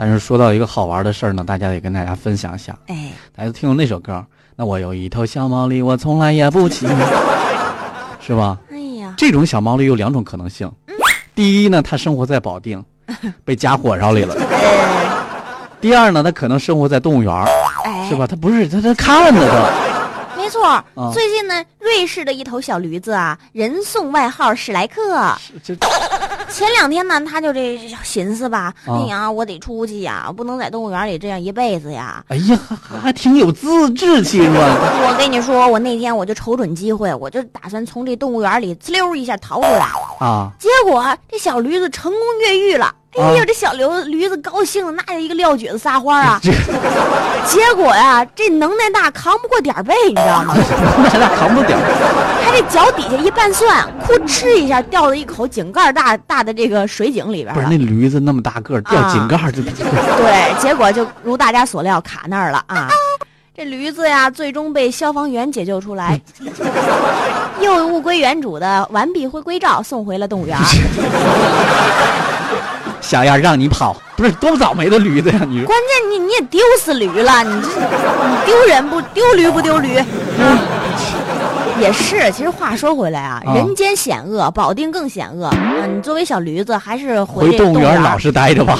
但是说到一个好玩的事儿呢，大家得跟大家分享一下。哎，大家听过那首歌？那我有一头小毛驴，我从来也不骑，是吧？哎呀，这种小毛驴有两种可能性。第一呢，它生活在保定，被夹火烧里了。第二呢，它可能生活在动物园儿，哎，是吧？它不是，它它看着它。没错，啊最近呢，瑞士的一头小驴子啊，人送外号史莱克。这前两天呢，他就这寻思吧，啊哎呀，我得出去呀，不能在动物园里这样一辈子呀。哎呀，还挺有自制性啊？我跟你说，我那天我就瞅准机会，我就打算从这动物园里呲溜一下逃出来。啊，结果这小驴子成功越狱了。哎呀，啊这小刘驴子高兴的那叫一个撂蹶子撒欢啊！结果呀，这能耐大扛不过点儿背，你知道吗？能耐大扛不了。他这脚底下一拌蒜，哭哧一下掉到一口井盖大大的这个水井里边不是那。驴子那么大个儿，掉井盖儿就对，结果就如大家所料卡那儿了啊！这驴子呀，最终被消防员解救出来，又物归原主的完璧回归照送回了动物园。小样让你跑，不是多倒霉的驴子呀！你关键你你也丢死驴了，你这你丢人不丢驴不丢驴？嗯也是，其实话说回来啊，啊人间险恶，保定更险恶啊！你作为小驴子，还是回动物园老实待着吧。